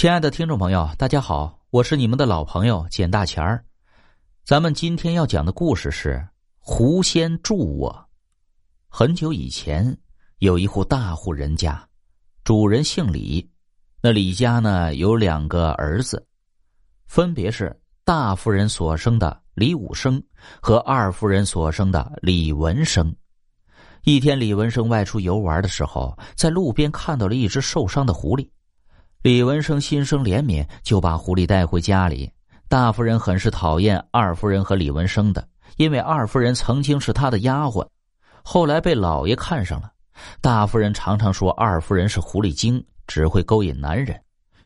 亲爱的听众朋友，大家好，我是你们的老朋友简大钱儿。咱们今天要讲的故事是狐仙助我。很久以前，有一户大户人家，主人姓李。那李家呢，有两个儿子，分别是大夫人所生的李武生和二夫人所生的李文生。一天，李文生外出游玩的时候，在路边看到了一只受伤的狐狸。李文生心生怜悯，就把狐狸带回家里。大夫人很是讨厌二夫人和李文生的，因为二夫人曾经是他的丫鬟，后来被老爷看上了。大夫人常常说二夫人是狐狸精，只会勾引男人。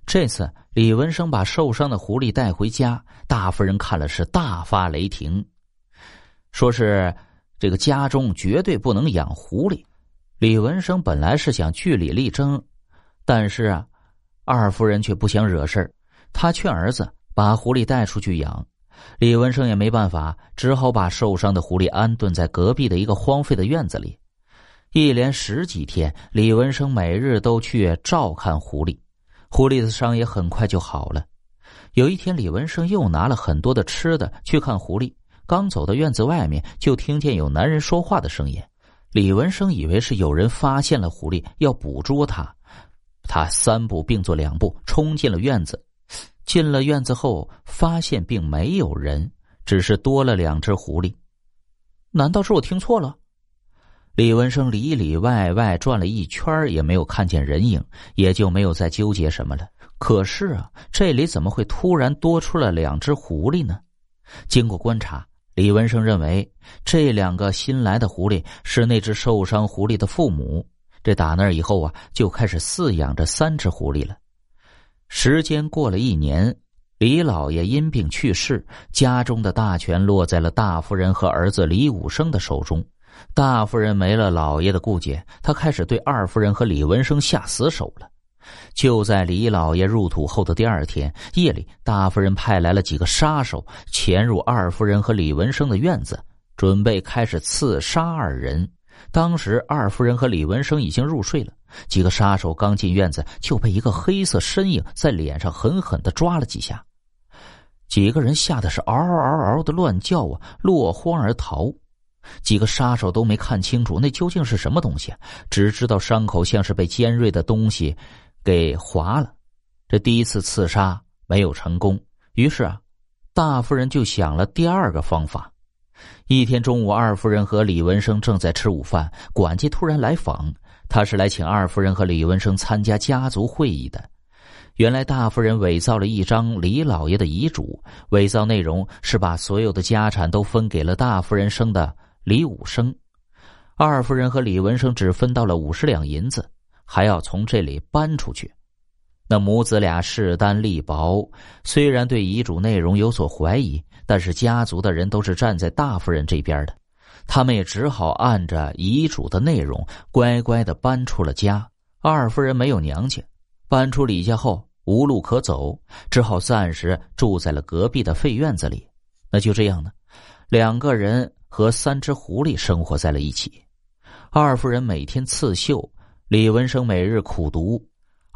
这次李文生把受伤的狐狸带回家，大夫人看了是大发雷霆，说是这个家中绝对不能养狐狸。李文生本来是想据理力争，但是啊。二夫人却不想惹事儿，她劝儿子把狐狸带出去养。李文生也没办法，只好把受伤的狐狸安顿在隔壁的一个荒废的院子里。一连十几天，李文生每日都去照看狐狸，狐狸的伤也很快就好了。有一天，李文生又拿了很多的吃的去看狐狸，刚走到院子外面，就听见有男人说话的声音。李文生以为是有人发现了狐狸，要捕捉它。他三步并作两步冲进了院子，进了院子后发现并没有人，只是多了两只狐狸。难道是我听错了？李文生里里外外转了一圈也没有看见人影，也就没有再纠结什么了。可是啊，这里怎么会突然多出了两只狐狸呢？经过观察，李文生认为这两个新来的狐狸是那只受伤狐狸的父母。这打那以后啊，就开始饲养着三只狐狸了。时间过了一年，李老爷因病去世，家中的大权落在了大夫人和儿子李武生的手中。大夫人没了老爷的顾忌，他开始对二夫人和李文生下死手了。就在李老爷入土后的第二天夜里，大夫人派来了几个杀手，潜入二夫人和李文生的院子，准备开始刺杀二人。当时，二夫人和李文生已经入睡了。几个杀手刚进院子，就被一个黑色身影在脸上狠狠的抓了几下。几个人吓得是嗷嗷嗷嗷的乱叫啊，落荒而逃。几个杀手都没看清楚那究竟是什么东西，只知道伤口像是被尖锐的东西给划了。这第一次刺杀没有成功，于是啊，大夫人就想了第二个方法。一天中午，二夫人和李文生正在吃午饭，管家突然来访。他是来请二夫人和李文生参加家族会议的。原来，大夫人伪造了一张李老爷的遗嘱，伪造内容是把所有的家产都分给了大夫人生的李武生。二夫人和李文生只分到了五十两银子，还要从这里搬出去。那母子俩势单力薄，虽然对遗嘱内容有所怀疑。但是家族的人都是站在大夫人这边的，他们也只好按着遗嘱的内容乖乖的搬出了家。二夫人没有娘家，搬出李家后无路可走，只好暂时住在了隔壁的废院子里。那就这样呢，两个人和三只狐狸生活在了一起。二夫人每天刺绣，李文生每日苦读。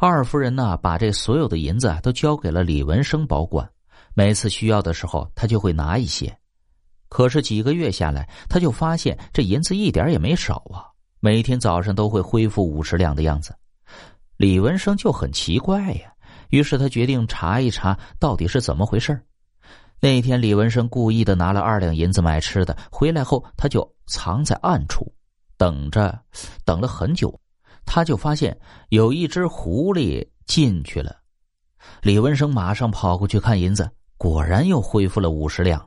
二夫人呢，把这所有的银子都交给了李文生保管。每次需要的时候，他就会拿一些。可是几个月下来，他就发现这银子一点也没少啊！每天早上都会恢复五十两的样子。李文生就很奇怪呀，于是他决定查一查到底是怎么回事那天，李文生故意的拿了二两银子买吃的，回来后他就藏在暗处，等着，等了很久，他就发现有一只狐狸进去了。李文生马上跑过去看银子。果然又恢复了五十两。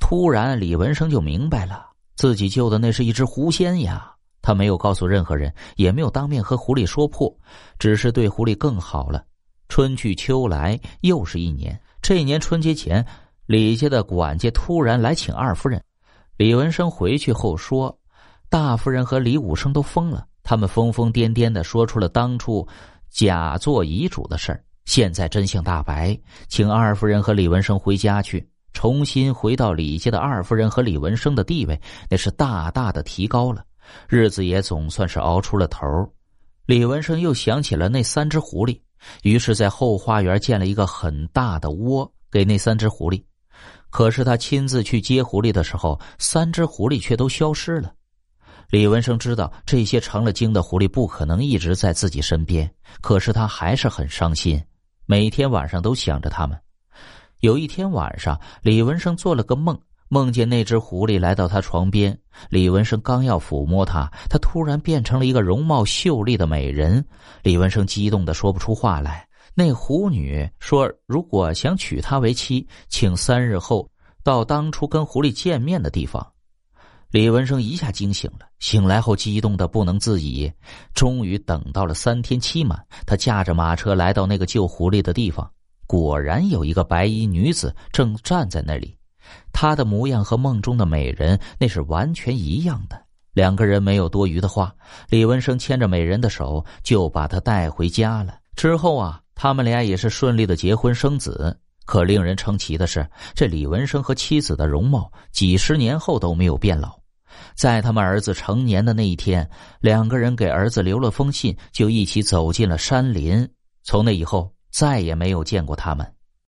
突然，李文生就明白了，自己救的那是一只狐仙呀。他没有告诉任何人，也没有当面和狐狸说破，只是对狐狸更好了。春去秋来，又是一年。这一年春节前，李家的管家突然来请二夫人。李文生回去后说，大夫人和李武生都疯了，他们疯疯癫癫的说出了当初假做遗嘱的事儿。现在真相大白，请二夫人和李文生回家去，重新回到李家的二夫人和李文生的地位，那是大大的提高了，日子也总算是熬出了头。李文生又想起了那三只狐狸，于是，在后花园建了一个很大的窝给那三只狐狸。可是他亲自去接狐狸的时候，三只狐狸却都消失了。李文生知道这些成了精的狐狸不可能一直在自己身边，可是他还是很伤心，每天晚上都想着他们。有一天晚上，李文生做了个梦，梦见那只狐狸来到他床边。李文生刚要抚摸它，它突然变成了一个容貌秀丽的美人。李文生激动的说不出话来。那狐女说：“如果想娶她为妻，请三日后到当初跟狐狸见面的地方。”李文生一下惊醒了，醒来后激动的不能自已。终于等到了三天期满，他驾着马车来到那个救狐狸的地方。果然有一个白衣女子正站在那里，她的模样和梦中的美人那是完全一样的。两个人没有多余的话，李文生牵着美人的手就把她带回家了。之后啊，他们俩也是顺利的结婚生子。可令人称奇的是，这李文生和妻子的容貌几十年后都没有变老。在他们儿子成年的那一天，两个人给儿子留了封信，就一起走进了山林。从那以后。再也没有见过他们。